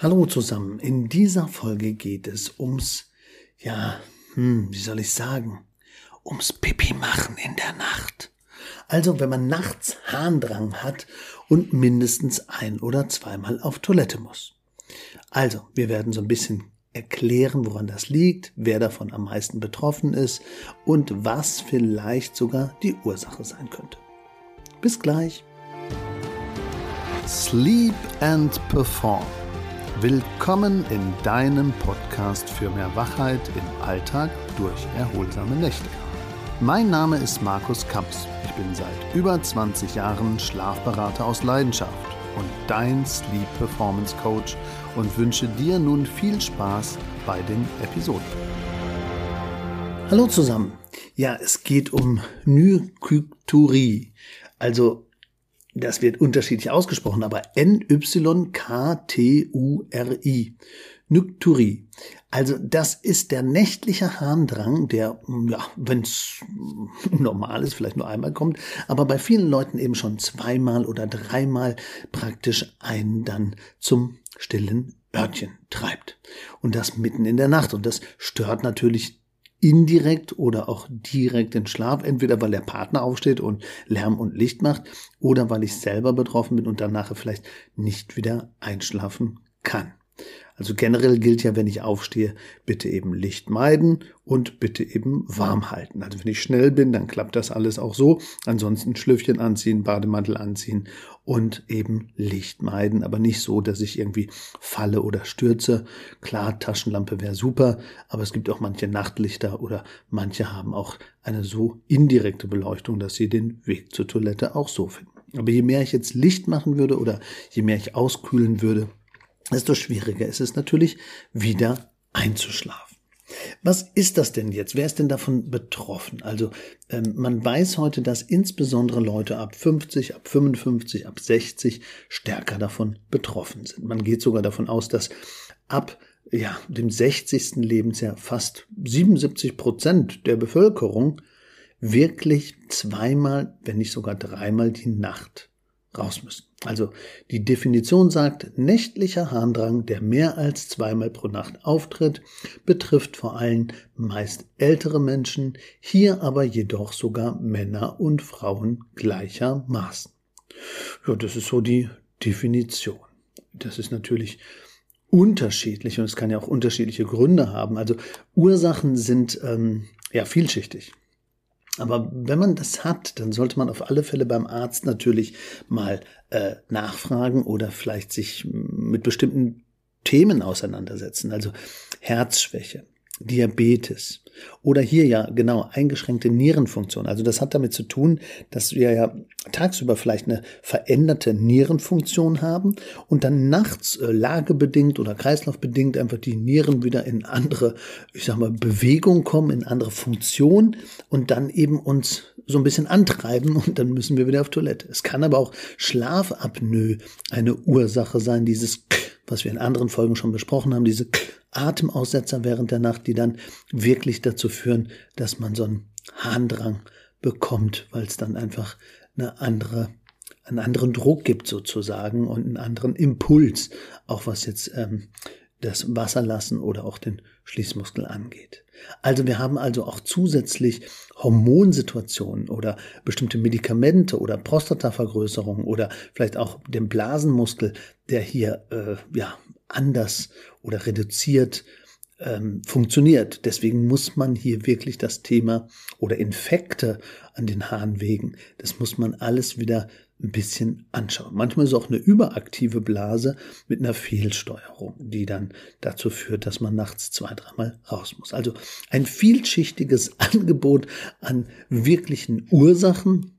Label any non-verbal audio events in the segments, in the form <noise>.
Hallo zusammen. In dieser Folge geht es ums, ja, hm, wie soll ich sagen, ums Pipi machen in der Nacht. Also, wenn man nachts Harndrang hat und mindestens ein oder zweimal auf Toilette muss. Also, wir werden so ein bisschen erklären, woran das liegt, wer davon am meisten betroffen ist und was vielleicht sogar die Ursache sein könnte. Bis gleich. Sleep and Perform Willkommen in deinem Podcast für mehr Wachheit im Alltag durch erholsame Nächte. Mein Name ist Markus Kamps. Ich bin seit über 20 Jahren Schlafberater aus Leidenschaft und dein Sleep Performance Coach und wünsche dir nun viel Spaß bei den Episoden. Hallo zusammen. Ja, es geht um Nykturie, also das wird unterschiedlich ausgesprochen, aber N-Y-K-T-U-R-I. Nykturie. Also das ist der nächtliche Harndrang, der, ja, wenn es <laughs> normal ist, vielleicht nur einmal kommt, aber bei vielen Leuten eben schon zweimal oder dreimal praktisch einen dann zum stillen Örtchen treibt. Und das mitten in der Nacht. Und das stört natürlich indirekt oder auch direkt den Schlaf, entweder weil der Partner aufsteht und Lärm und Licht macht oder weil ich selber betroffen bin und danach vielleicht nicht wieder einschlafen kann. Also generell gilt ja, wenn ich aufstehe, bitte eben Licht meiden und bitte eben warm halten. Also wenn ich schnell bin, dann klappt das alles auch so. Ansonsten Schlüffchen anziehen, Bademantel anziehen und eben Licht meiden, aber nicht so, dass ich irgendwie falle oder stürze. Klar, Taschenlampe wäre super, aber es gibt auch manche Nachtlichter oder manche haben auch eine so indirekte Beleuchtung, dass sie den Weg zur Toilette auch so finden. Aber je mehr ich jetzt Licht machen würde oder je mehr ich auskühlen würde, desto schwieriger ist es natürlich, wieder einzuschlafen. Was ist das denn jetzt? Wer ist denn davon betroffen? Also ähm, man weiß heute, dass insbesondere Leute ab 50, ab 55, ab 60 stärker davon betroffen sind. Man geht sogar davon aus, dass ab ja, dem 60. Lebensjahr fast 77 Prozent der Bevölkerung wirklich zweimal, wenn nicht sogar dreimal die Nacht raus müssen. Also die Definition sagt, nächtlicher Harndrang, der mehr als zweimal pro Nacht auftritt, betrifft vor allem meist ältere Menschen, hier aber jedoch sogar Männer und Frauen gleichermaßen. Ja, das ist so die Definition. Das ist natürlich unterschiedlich und es kann ja auch unterschiedliche Gründe haben. Also Ursachen sind ähm, ja vielschichtig. Aber wenn man das hat, dann sollte man auf alle Fälle beim Arzt natürlich mal äh, nachfragen oder vielleicht sich mit bestimmten Themen auseinandersetzen. Also Herzschwäche, Diabetes oder hier ja genau eingeschränkte Nierenfunktion. Also das hat damit zu tun, dass wir ja tagsüber vielleicht eine veränderte Nierenfunktion haben und dann nachts äh, lagebedingt oder kreislaufbedingt einfach die Nieren wieder in andere, ich sag mal, Bewegung kommen, in andere Funktion und dann eben uns so ein bisschen antreiben und dann müssen wir wieder auf Toilette. Es kann aber auch Schlafapnoe eine Ursache sein, dieses was wir in anderen Folgen schon besprochen haben, diese Atemaussetzer während der Nacht, die dann wirklich dazu führen, dass man so einen Harndrang bekommt, weil es dann einfach eine andere, einen anderen Druck gibt sozusagen und einen anderen Impuls, auch was jetzt ähm, das Wasserlassen oder auch den Schließmuskel angeht. Also wir haben also auch zusätzlich Hormonsituationen oder bestimmte Medikamente oder Prostatavergrößerung oder vielleicht auch den Blasenmuskel, der hier äh, ja anders oder reduziert ähm, funktioniert. Deswegen muss man hier wirklich das Thema oder Infekte an den Harnwegen, das muss man alles wieder ein bisschen anschauen. Manchmal ist auch eine überaktive Blase mit einer Fehlsteuerung, die dann dazu führt, dass man nachts zwei, dreimal raus muss. Also ein vielschichtiges <laughs> Angebot an wirklichen Ursachen,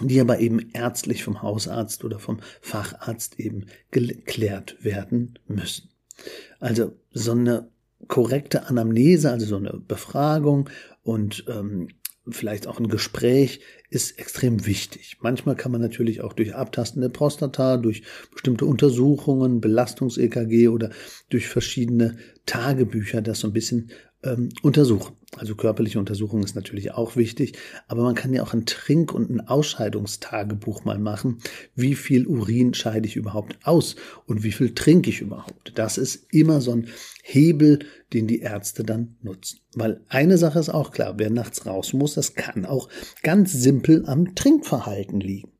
die aber eben ärztlich vom Hausarzt oder vom Facharzt eben geklärt werden müssen. Also so eine korrekte Anamnese, also so eine Befragung und ähm, vielleicht auch ein Gespräch ist extrem wichtig. Manchmal kann man natürlich auch durch Abtasten Prostata, durch bestimmte Untersuchungen, Belastungs-EKG oder durch verschiedene Tagebücher das so ein bisschen ähm, untersuchen. Also körperliche Untersuchung ist natürlich auch wichtig, aber man kann ja auch ein Trink- und ein Ausscheidungstagebuch mal machen. Wie viel Urin scheide ich überhaupt aus und wie viel trinke ich überhaupt? Das ist immer so ein Hebel, den die Ärzte dann nutzen. Weil eine Sache ist auch klar, wer nachts raus muss, das kann auch ganz simpel am Trinkverhalten liegen.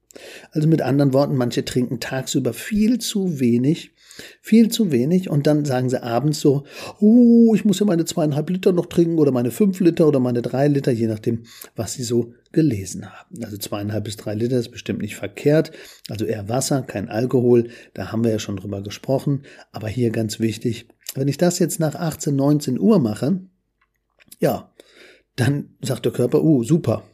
Also mit anderen Worten, manche trinken tagsüber viel zu wenig viel zu wenig und dann sagen sie abends so, oh, ich muss ja meine zweieinhalb Liter noch trinken oder meine fünf Liter oder meine drei Liter, je nachdem, was sie so gelesen haben. Also zweieinhalb bis drei Liter ist bestimmt nicht verkehrt. Also eher Wasser, kein Alkohol. Da haben wir ja schon drüber gesprochen. Aber hier ganz wichtig, wenn ich das jetzt nach 18, 19 Uhr mache, ja, dann sagt der Körper, uh, super,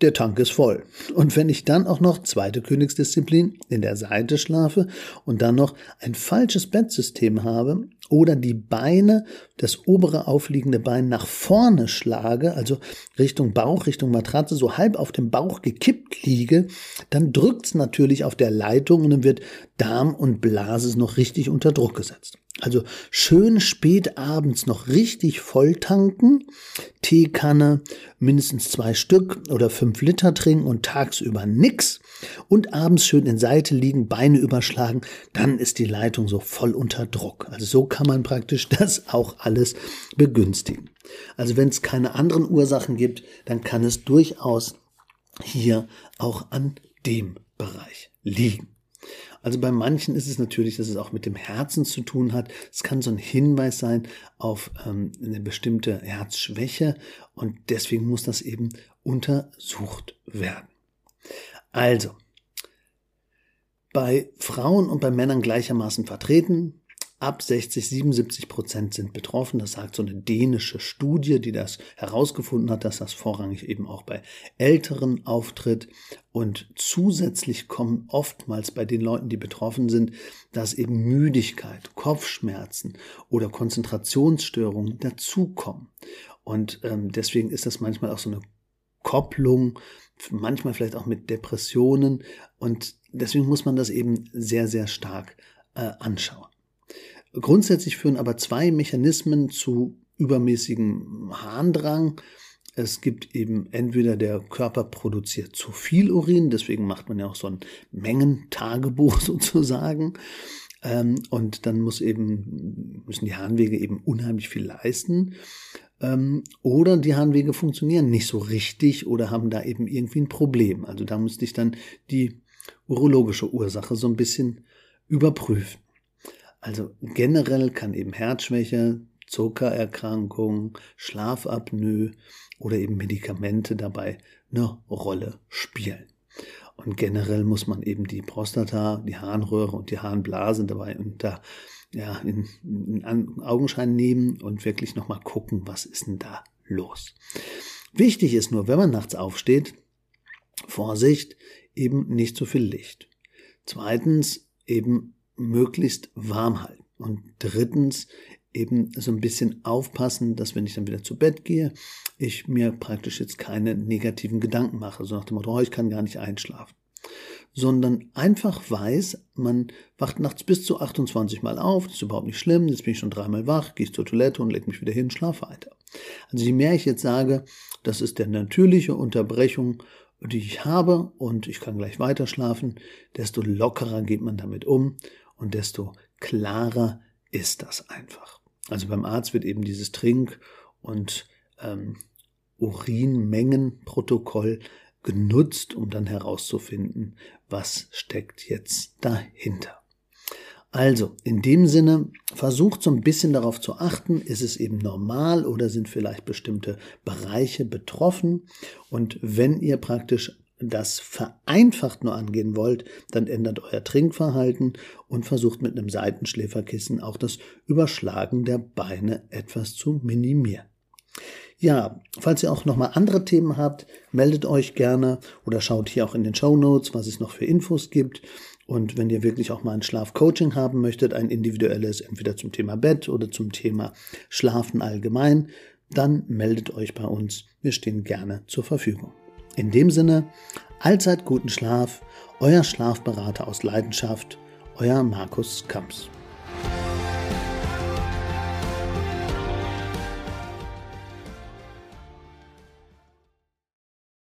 der Tank ist voll. Und wenn ich dann auch noch zweite Königsdisziplin in der Seite schlafe und dann noch ein falsches Bettsystem habe oder die Beine, das obere aufliegende Bein nach vorne schlage, also Richtung Bauch, Richtung Matratze, so halb auf dem Bauch gekippt liege, dann drückt's natürlich auf der Leitung und dann wird Darm und Blase noch richtig unter Druck gesetzt. Also schön spät abends noch richtig voll tanken, Teekanne mindestens zwei Stück oder fünf Liter trinken und tagsüber nix und abends schön in Seite liegen, Beine überschlagen, dann ist die Leitung so voll unter Druck. Also so kann man praktisch <laughs> das auch alles begünstigen. Also wenn es keine anderen Ursachen gibt, dann kann es durchaus hier auch an dem Bereich liegen. Also bei manchen ist es natürlich, dass es auch mit dem Herzen zu tun hat. Es kann so ein Hinweis sein auf ähm, eine bestimmte Herzschwäche und deswegen muss das eben untersucht werden. Also, bei Frauen und bei Männern gleichermaßen vertreten ab 60, 77 Prozent sind betroffen. Das sagt so eine dänische Studie, die das herausgefunden hat, dass das vorrangig eben auch bei Älteren auftritt. Und zusätzlich kommen oftmals bei den Leuten, die betroffen sind, dass eben Müdigkeit, Kopfschmerzen oder Konzentrationsstörungen dazukommen. Und ähm, deswegen ist das manchmal auch so eine Kopplung, manchmal vielleicht auch mit Depressionen. Und deswegen muss man das eben sehr, sehr stark äh, anschauen. Grundsätzlich führen aber zwei Mechanismen zu übermäßigem Harndrang. Es gibt eben entweder der Körper produziert zu viel Urin, deswegen macht man ja auch so ein Mengentagebuch <laughs> sozusagen. Ähm, und dann muss eben, müssen die Harnwege eben unheimlich viel leisten. Ähm, oder die Harnwege funktionieren nicht so richtig oder haben da eben irgendwie ein Problem. Also da müsste ich dann die urologische Ursache so ein bisschen überprüfen. Also generell kann eben Herzschwäche, Zuckererkrankung, Schlafapnoe oder eben Medikamente dabei eine Rolle spielen. Und generell muss man eben die Prostata, die Harnröhre und die Harnblase dabei unter ja, in, in Augenschein nehmen und wirklich nochmal gucken, was ist denn da los. Wichtig ist nur, wenn man nachts aufsteht, Vorsicht, eben nicht zu viel Licht. Zweitens eben möglichst warm halten. Und drittens eben so ein bisschen aufpassen, dass wenn ich dann wieder zu Bett gehe, ich mir praktisch jetzt keine negativen Gedanken mache, so nach dem Motto, oh, ich kann gar nicht einschlafen. Sondern einfach weiß, man wacht nachts bis zu 28 Mal auf, das ist überhaupt nicht schlimm, jetzt bin ich schon dreimal wach, gehe zur Toilette und leg mich wieder hin, schlaf weiter. Also je mehr ich jetzt sage, das ist der natürliche Unterbrechung die ich habe und ich kann gleich weiter schlafen, desto lockerer geht man damit um und desto klarer ist das einfach. Also beim Arzt wird eben dieses Trink- und ähm, Urinmengenprotokoll genutzt, um dann herauszufinden, was steckt jetzt dahinter. Also, in dem Sinne, versucht so ein bisschen darauf zu achten, ist es eben normal oder sind vielleicht bestimmte Bereiche betroffen? Und wenn ihr praktisch das vereinfacht nur angehen wollt, dann ändert euer Trinkverhalten und versucht mit einem Seitenschläferkissen auch das Überschlagen der Beine etwas zu minimieren. Ja, falls ihr auch nochmal andere Themen habt, meldet euch gerne oder schaut hier auch in den Show Notes, was es noch für Infos gibt. Und wenn ihr wirklich auch mal ein Schlafcoaching haben möchtet, ein individuelles, entweder zum Thema Bett oder zum Thema Schlafen allgemein, dann meldet euch bei uns. Wir stehen gerne zur Verfügung. In dem Sinne, allzeit guten Schlaf, euer Schlafberater aus Leidenschaft, euer Markus Kamps.